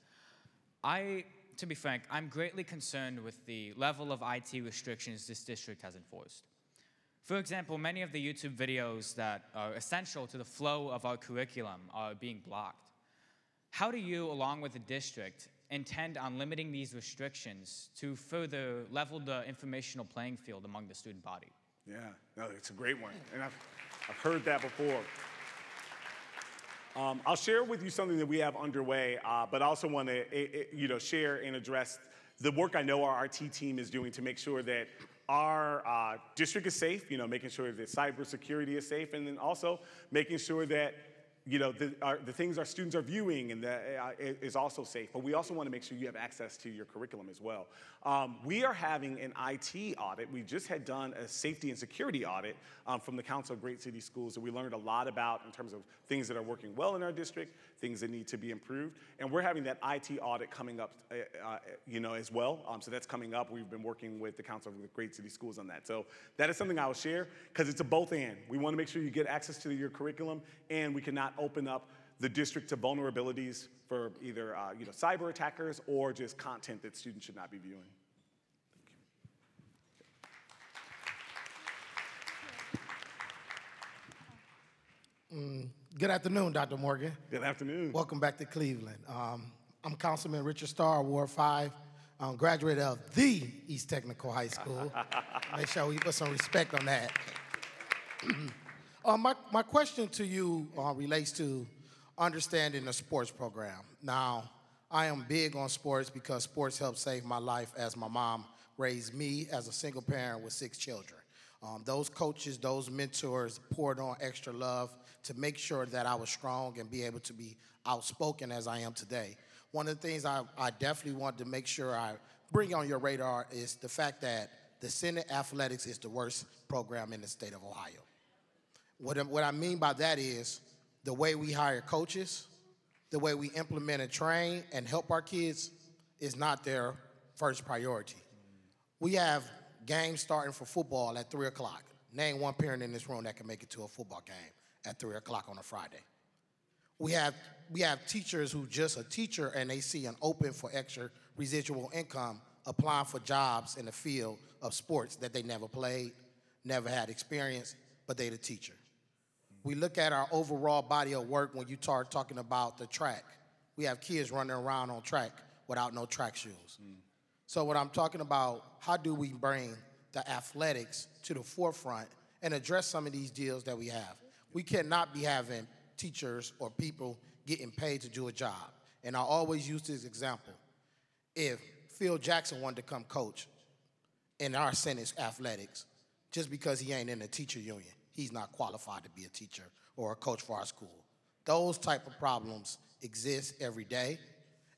I, to be frank, I'm greatly concerned with the level of IT restrictions this district has enforced. For example, many of the YouTube videos that are essential to the flow of our curriculum are being blocked. How do you, along with the district, intend on limiting these restrictions to further level the informational playing field among the student body? Yeah, no, it's a great one. And I've, I've heard that before. Um, I'll share with you something that we have underway, uh, but I also want to you know, share and address the work I know our RT team is doing to make sure that our uh, district is safe, you know, making sure that cybersecurity is safe, and then also making sure that you know, the, our, the, things our students are viewing and that uh, is also safe. But we also want to make sure you have access to your curriculum as well. Um, we are having an IT audit. We just had done a safety and security audit um, from the Council of Great City Schools that we learned a lot about in terms of things that are working well in our district, things that need to be improved. And we're having that IT audit coming up, uh, uh, you know, as well. Um, so that's coming up. We've been working with the Council of the Great City Schools on that. So that is something I will share because it's a both and. We want to make sure you get access to your curriculum and we cannot open up the district to vulnerabilities for either uh, you know, cyber attackers or just content that students should not be viewing. Mm, good afternoon, Dr. Morgan. Good afternoon. Welcome back to Cleveland. Um, I'm Councilman Richard Starr, Ward 5, um, graduate of the East Technical High School. Make sure we put some respect on that. uh, my, my question to you uh, relates to understanding the sports program. Now, I am big on sports because sports helped save my life as my mom raised me as a single parent with six children. Um, those coaches, those mentors poured on extra love to make sure that I was strong and be able to be outspoken as I am today. One of the things I, I definitely want to make sure I bring on your radar is the fact that the Senate Athletics is the worst program in the state of Ohio. What, what I mean by that is the way we hire coaches, the way we implement and train and help our kids is not their first priority. We have games starting for football at 3 o'clock. Name one parent in this room that can make it to a football game at 3 o'clock on a Friday. We have, we have teachers who just a teacher and they see an open for extra residual income applying for jobs in the field of sports that they never played, never had experience, but they the teacher. We look at our overall body of work when you start talking about the track. We have kids running around on track without no track shoes. Mm. So what I'm talking about, how do we bring the athletics to the forefront and address some of these deals that we have? We cannot be having teachers or people getting paid to do a job. And I always use this example. If Phil Jackson wanted to come coach in our Senate athletics, just because he ain't in the teacher union, he's not qualified to be a teacher or a coach for our school. Those type of problems exist every day,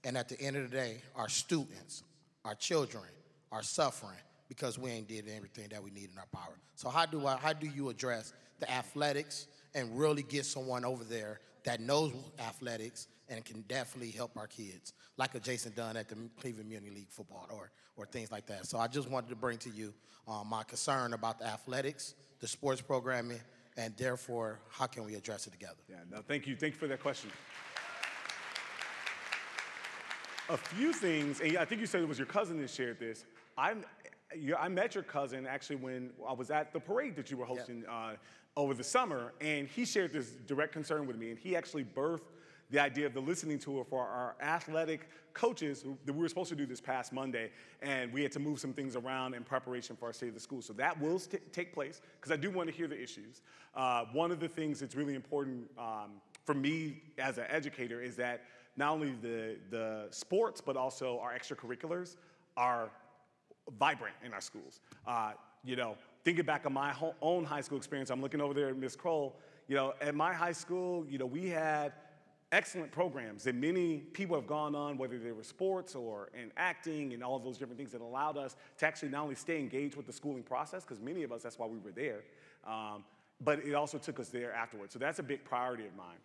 and at the end of the day, our students, our children, are suffering because we ain't did everything that we need in our power. So how do I, how do you address the athletics and really get someone over there that knows athletics and can definitely help our kids, like a Jason Dunn at the Cleveland Community League football or, or things like that. So I just wanted to bring to you um, my concern about the athletics, the sports programming, and therefore, how can we address it together? Yeah, no, thank you. Thank you for that question. A few things, and I think you said it was your cousin that shared this. I'm, I met your cousin actually when I was at the parade that you were hosting uh, over the summer, and he shared this direct concern with me, and he actually birthed the idea of the listening tour for our athletic coaches that we were supposed to do this past Monday, and we had to move some things around in preparation for our state of the school. So that will st- take place because I do want to hear the issues. Uh, one of the things that's really important um, for me as an educator is that not only the, the sports, but also our extracurriculars are vibrant in our schools. Uh, you know, thinking back on my own high school experience, I'm looking over there at Ms. Kroll. You know, at my high school, you know, we had excellent programs that many people have gone on, whether they were sports or in acting and all those different things that allowed us to actually not only stay engaged with the schooling process, because many of us, that's why we were there, um, but it also took us there afterwards. So that's a big priority of mine.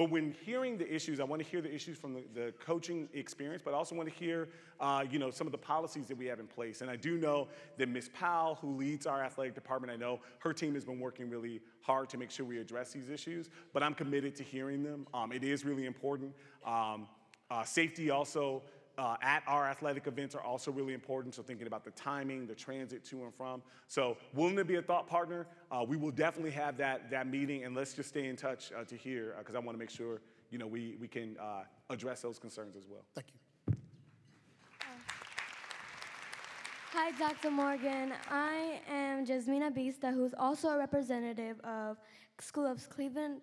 But when hearing the issues, I want to hear the issues from the, the coaching experience, but I also want to hear, uh, you know, some of the policies that we have in place. And I do know that Ms. Powell, who leads our athletic department, I know her team has been working really hard to make sure we address these issues. But I'm committed to hearing them. Um, it is really important. Um, uh, safety also uh, at our athletic events are also really important. So thinking about the timing, the transit to and from. So willing to be a thought partner, uh, we will definitely have that that meeting, and let's just stay in touch uh, to hear because I want to make sure you know we we can uh, address those concerns as well. Thank you. Hi, Dr. Morgan. I am Jasmina Bista, who's also a representative of School of Cleveland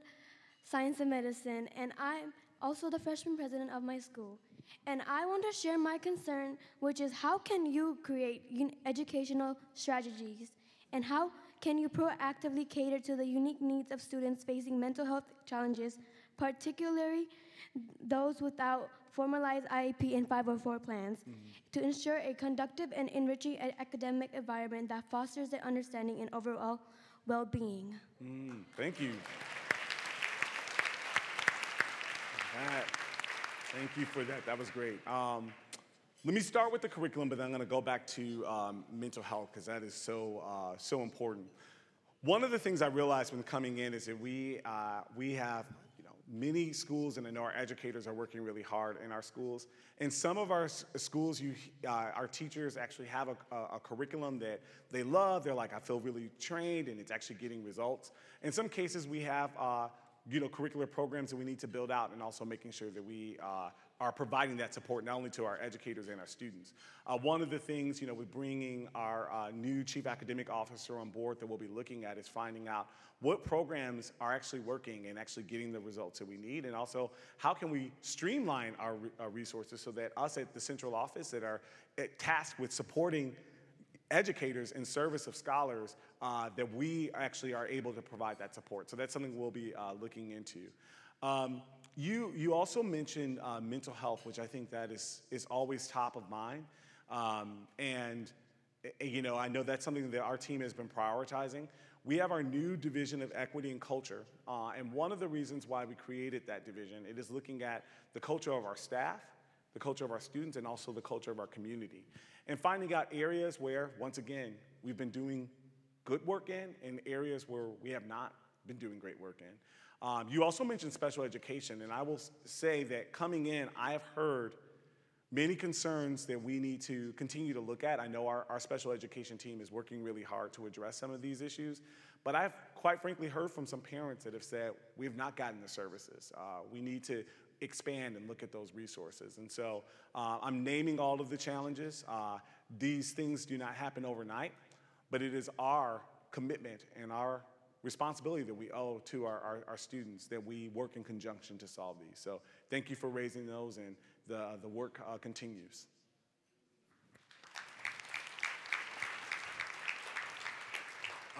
Science and Medicine, and I'm also the freshman president of my school. And I want to share my concern, which is how can you create un- educational strategies, and how can you proactively cater to the unique needs of students facing mental health challenges, particularly those without formalized IEP and 504 plans, to ensure a conductive and enriching academic environment that fosters their understanding and overall well-being. Mm, thank you. Thank you for that. That was great. Um, let me start with the curriculum, but then I'm going to go back to um, mental health because that is so uh, so important. One of the things I realized when coming in is that we uh, we have you know many schools, and I know our educators are working really hard in our schools. In some of our schools, you uh, our teachers actually have a, a, a curriculum that they love. They're like, I feel really trained, and it's actually getting results. In some cases, we have. Uh, you know, curricular programs that we need to build out and also making sure that we uh, are providing that support not only to our educators and our students. Uh, one of the things, you know, with bringing our uh, new chief academic officer on board that we'll be looking at is finding out what programs are actually working and actually getting the results that we need and also how can we streamline our, our resources so that us at the central office that are uh, tasked with supporting educators in service of scholars uh, that we actually are able to provide that support. So that's something we'll be uh, looking into. Um, you, you also mentioned uh, mental health, which I think that is, is always top of mind. Um, and, you know, I know that's something that our team has been prioritizing. We have our new division of equity and culture. Uh, and one of the reasons why we created that division, it is looking at the culture of our staff, the culture of our students, and also the culture of our community. And finding out areas where, once again, we've been doing good work in and areas where we have not been doing great work in. Um, you also mentioned special education, and I will say that coming in, I have heard many concerns that we need to continue to look at. I know our, our special education team is working really hard to address some of these issues, but I've quite frankly heard from some parents that have said, we have not gotten the services. Uh, we need to expand and look at those resources. And so uh, I'm naming all of the challenges. Uh, these things do not happen overnight, but it is our commitment and our responsibility that we owe to our, our, our students that we work in conjunction to solve these. So thank you for raising those, and the, the work uh, continues.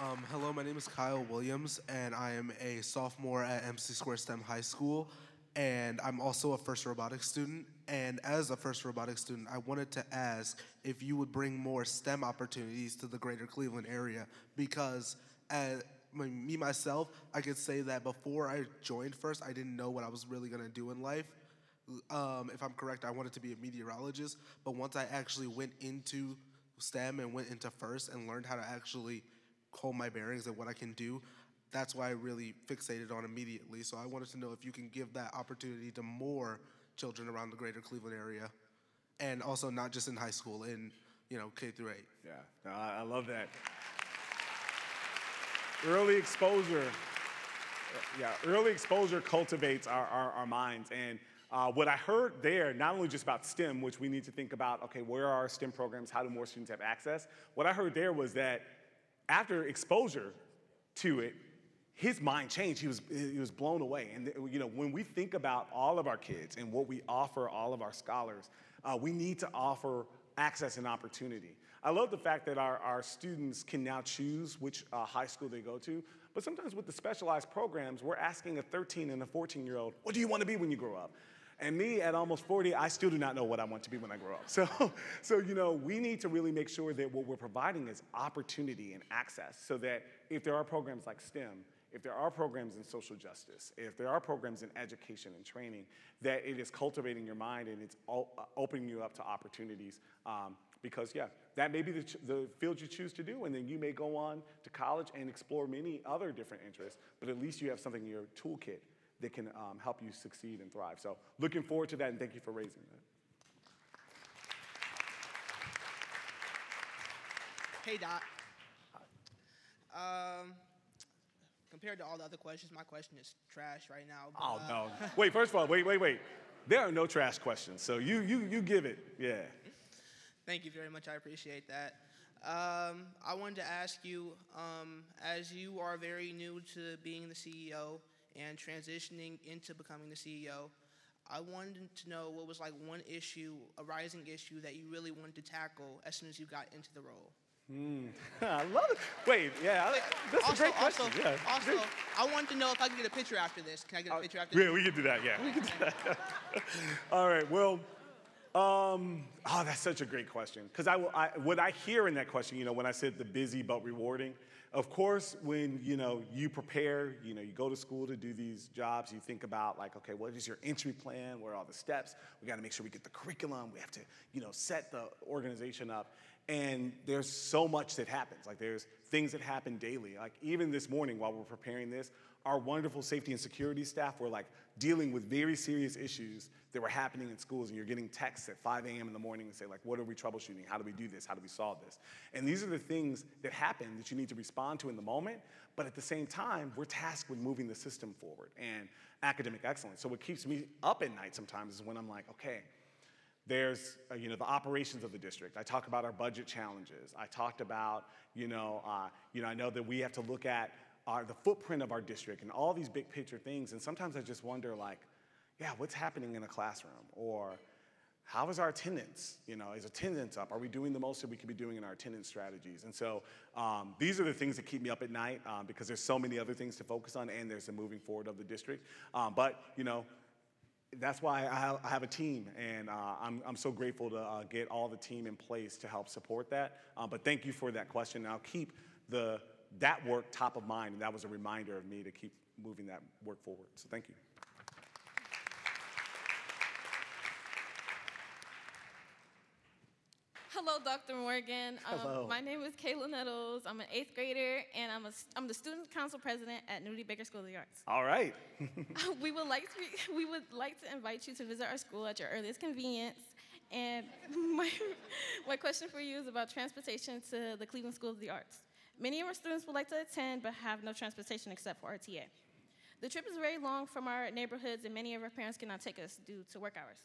Um, hello, my name is Kyle Williams, and I am a sophomore at MC Square STEM High School, and I'm also a first robotics student. And as a first robotics student, I wanted to ask if you would bring more STEM opportunities to the greater Cleveland area, because as me myself, I could say that before I joined first, I didn't know what I was really gonna do in life. Um, if I'm correct, I wanted to be a meteorologist, but once I actually went into STEM and went into first and learned how to actually hold my bearings and what I can do, that's why I really fixated on immediately. So I wanted to know if you can give that opportunity to more children around the greater Cleveland area, and also not just in high school, in you know K through eight. Yeah, no, I, love that. Early exposure, yeah, early exposure cultivates our, our, our minds. And uh, what I heard there, not only just about STEM, which we need to think about, okay, where are our STEM programs? How do more students have access? What I heard there was that after exposure to it, his mind changed. He was, he was blown away. And you know, when we think about all of our kids and what we offer all of our scholars, uh, we need to offer access and opportunity. I love the fact that our, our students can now choose which uh, high school they go to, but sometimes with the specialized programs, we're asking a 13 and a 14 year old, what do you want to be when you grow up? And me at almost 40, I still do not know what I want to be when I grow up. So, so you know, we need to really make sure that what we're providing is opportunity and access so that if there are programs like STEM, if there are programs in social justice, if there are programs in education and training, that it is cultivating your mind and it's opening you up to opportunities. Um, because, yeah, that may be the, the field you choose to do, and then you may go on to college and explore many other different interests, but at least you have something in your toolkit that can um, help you succeed and thrive. So, looking forward to that, and thank you for raising that. Hey, Doc. Um, compared to all the other questions, my question is trash right now. But, oh, no. Uh, wait, first of all, wait, wait, wait. There are no trash questions, so you, you, you give it, yeah. Thank you very much. I appreciate that. Um, I wanted to ask you, um, as you are very new to being the CEO and transitioning into becoming the CEO, I wanted to know what was like one issue, a rising issue that you really wanted to tackle as soon as you got into the role. Mm. I love it. Wait, yeah, that's also, a great question. Also, yeah. also, I want to know if I can get a picture after this. Can I get a uh, picture after this? Yeah, we can do that. Yeah, we can do that. All right. Well, um, oh, that's such a great question. Because I, I, what I hear in that question, you know, when I said the busy but rewarding, of course, when you know you prepare, you know, you go to school to do these jobs, you think about like, okay, what is your entry plan? Where are all the steps? We got to make sure we get the curriculum. We have to, you know, set the organization up. And there's so much that happens. Like there's things that happen daily. Like even this morning while we're preparing this, our wonderful safety and security staff were like dealing with very serious issues that were happening in schools and you're getting texts at 5 a.m. in the morning and say like what are we troubleshooting how do we do this how do we solve this and these are the things that happen that you need to respond to in the moment but at the same time we're tasked with moving the system forward and academic excellence so what keeps me up at night sometimes is when i'm like okay there's uh, you know the operations of the district i talk about our budget challenges i talked about you know uh, you know i know that we have to look at our, the footprint of our district and all these big picture things. And sometimes I just wonder, like, yeah, what's happening in a classroom? Or how is our attendance? You know, is attendance up? Are we doing the most that we could be doing in our attendance strategies? And so um, these are the things that keep me up at night um, because there's so many other things to focus on and there's the moving forward of the district. Um, but, you know, that's why I have, a team, and uh, I'm, I'm so grateful to uh, get all the team in place to help support that. Uh, but thank you for that question. I'll keep the that work top of mind, and that was a reminder of me to keep moving that work forward. So thank you. Hello, Dr. Morgan. Um, Hello. My name is Kayla Nettles. I'm an eighth grader, and I'm, a, I'm the student council president at Newton D. Baker School of the Arts. All right. we would like to we would like to invite you to visit our school at your earliest convenience. And my my question for you is about transportation to the Cleveland School of the Arts. Many of our students would like to attend but have no transportation except for RTA. The trip is very long from our neighborhoods, and many of our parents cannot take us due to work hours.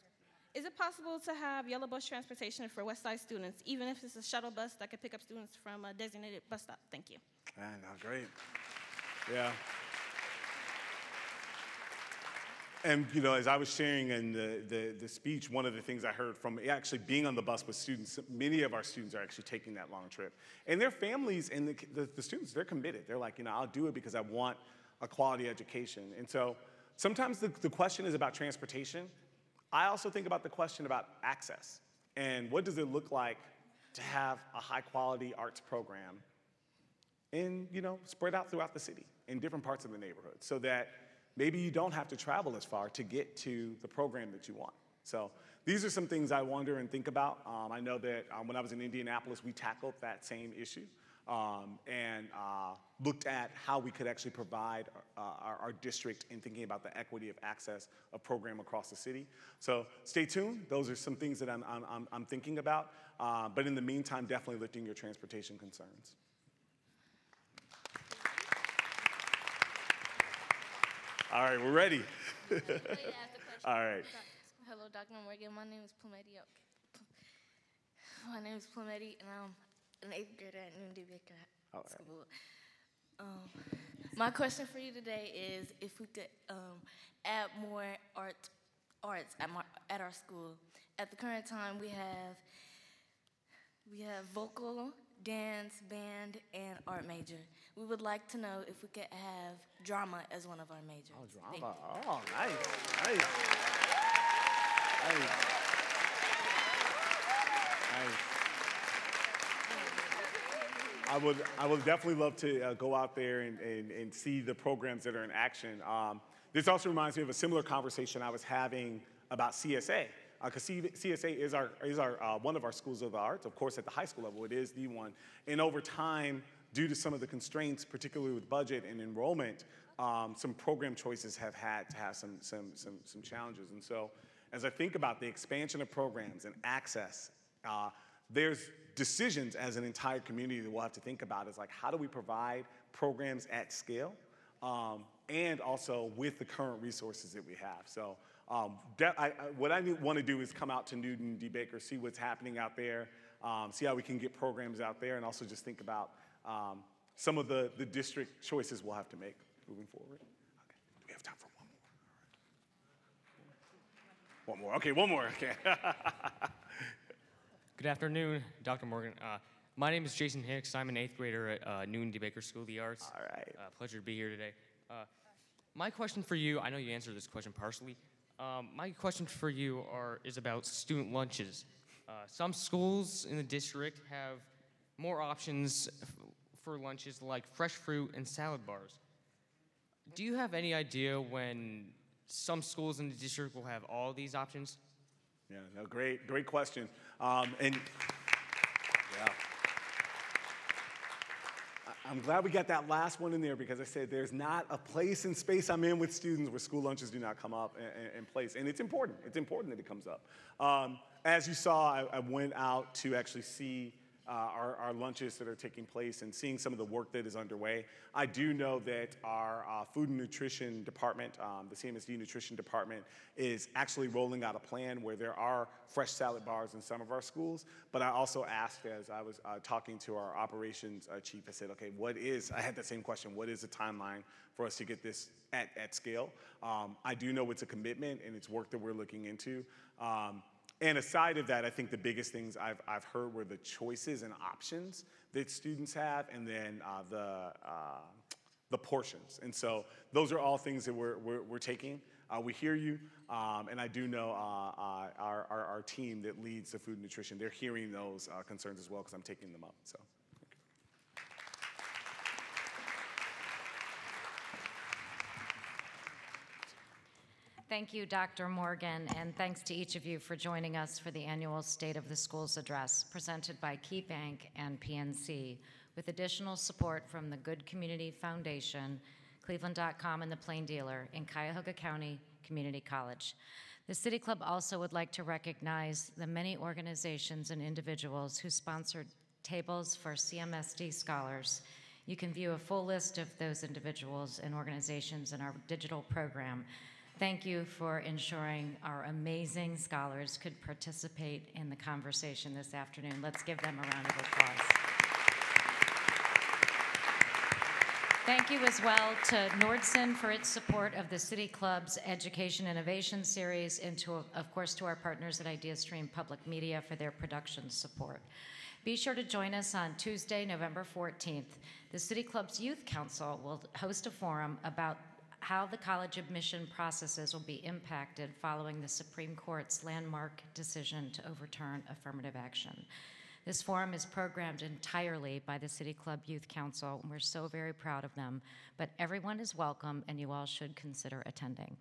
Is it possible to have yellow bus transportation for West Side students, even if it's a shuttle bus that could pick up students from a designated bus stop? Thank you. Man, great. Yeah. And you know, as I was sharing in the, the, the speech, one of the things I heard from actually being on the bus with students, many of our students are actually taking that long trip. And their families and the, the, the students, they're committed. They're like, you know, I'll do it because I want a quality education. And so sometimes the, the question is about transportation. I also think about the question about access. And what does it look like to have a high quality arts program and, you know, spread out throughout the city in different parts of the neighborhood so that maybe you don't have to travel as far to get to the program that you want. So these are some things I wonder and think about. Um, I know that um, when I was in Indianapolis, we tackled that same issue um, and uh, looked at how we could actually provide uh, our, our, district in thinking about the equity of access of program across the city. So stay tuned. Those are some things that I'm, I'm, I'm thinking about. Uh, but in the meantime, definitely lifting your transportation concerns. All right, we're ready. All right. Hello, Dr. Morgan. My name is Plumetti. My name is Plumetti, and I'm an eighth grader at Noon Baker right. School. Um, my question for you today is if we could um, add more art, arts at, my, at our school. At the current time, we have we have vocal, dance, band, and art major. We would like to know if we could have drama as one of our majors. Oh, drama. Oh, nice. Nice. Nice. nice. I would, I would definitely love to uh, go out there and, and, and, see the programs that are in action. Um, this also reminds me of a similar conversation I was having about CSA because uh, CSA is, our, is our, uh, one of our schools of the arts. Of course, at the high school level, it is the one. And over time, due to some of the constraints, particularly with budget and enrollment, um, some program choices have had to have some, some, some, some challenges. And so, as I think about the expansion of programs and access, uh, there's decisions as an entire community that we'll have to think about is like, how do we provide programs at scale? Um, and also with the current resources that we have. So um, I, I, what I want to do is come out to Newton D. Baker, see what's happening out there, um, see how we can get programs out there, and also just think about um, some of the, the district choices we'll have to make moving forward. Okay, do we have time for one more? One more, okay, one more, okay. Good afternoon, Dr. Morgan. Uh, my name is Jason Hicks. I'm an eighth grader at uh, Newton D. Baker School of the Arts. All right. Uh, pleasure to be here today. Uh, my question for you, I know you answered this question partially, um, my question for you are, is about student lunches. Uh, some schools in the district have more options for lunches like fresh fruit and salad bars. Do you have any idea when some schools in the district will have all these options? Yeah, no, great, great question. Um, and yeah. I'm glad we got that last one in there because I said there's not a place in space I'm in with students where school lunches do not come up in, in place. And it's important. It's important that it comes up. Um, as you saw, I, I, went out to actually see uh, our, our, lunches that are taking place and seeing some of the work that is underway. I do know that our uh, food and nutrition department, um, the CMSD nutrition department, is actually rolling out a plan where there are fresh salad bars in some of our schools. But I also asked as I was uh, talking to our operations uh, chief, I said, okay, what is, I had that same question, what is the timeline for us to get this at, at scale? Um, I do know it's a commitment and it's work that we're looking into. Um, and aside of that, I think the biggest things I've, I've heard were the choices and options that students have, and then uh, the, uh, the portions. And so those are all things that we're, we're, we're taking. Uh, we hear you, um, and I do know uh, uh, our, our, our, team that leads the food and nutrition, they're hearing those uh, concerns as well because I'm taking them up. So. Thank you, Dr. Morgan, and thanks to each of you for joining us for the annual State of the Schools Address presented by KeyBank and PNC, with additional support from the Gund Community Foundation, Cleveland.com, and the Plain Dealer in Cuyahoga County Community College. The City Club also would like to recognize the many organizations and individuals who sponsored tables for CMSD scholars. You can view a full list of those individuals and organizations in our digital program Thank you for ensuring our amazing scholars could participate in the conversation this afternoon. Let's give them a round of applause. Thank you as well to Nordson for its support of the City Club's Education Innovation Series, and to, of course, to our partners at IdeaStream Public Media for their production support. Be sure to join us on Tuesday, November 14th. The City Club's Youth Council will host a forum about how the college admission processes will be impacted following the Supreme Court's landmark decision to overturn affirmative action. This forum is programmed entirely by the City Club Youth Council, and we're so very proud of them. But everyone is welcome, and you all should consider attending.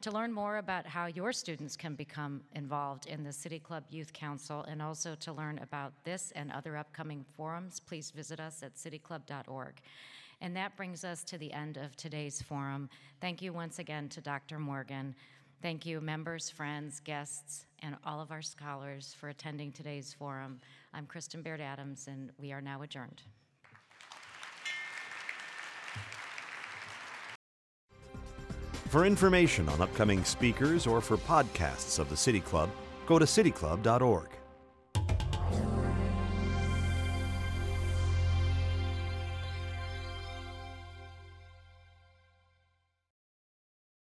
To learn more about how your students can become involved in the City Club Youth Council and also to learn about this and other upcoming forums, please visit us at cityclub.org. And that brings us to the end of today's forum. Thank you once again to Dr. Morgan. Thank you, members, friends, guests, and all of our scholars for attending today's forum. I'm Kristen Baird Adams, and we are now adjourned. For information on upcoming speakers or for podcasts of the City Club, go to cityclub.org.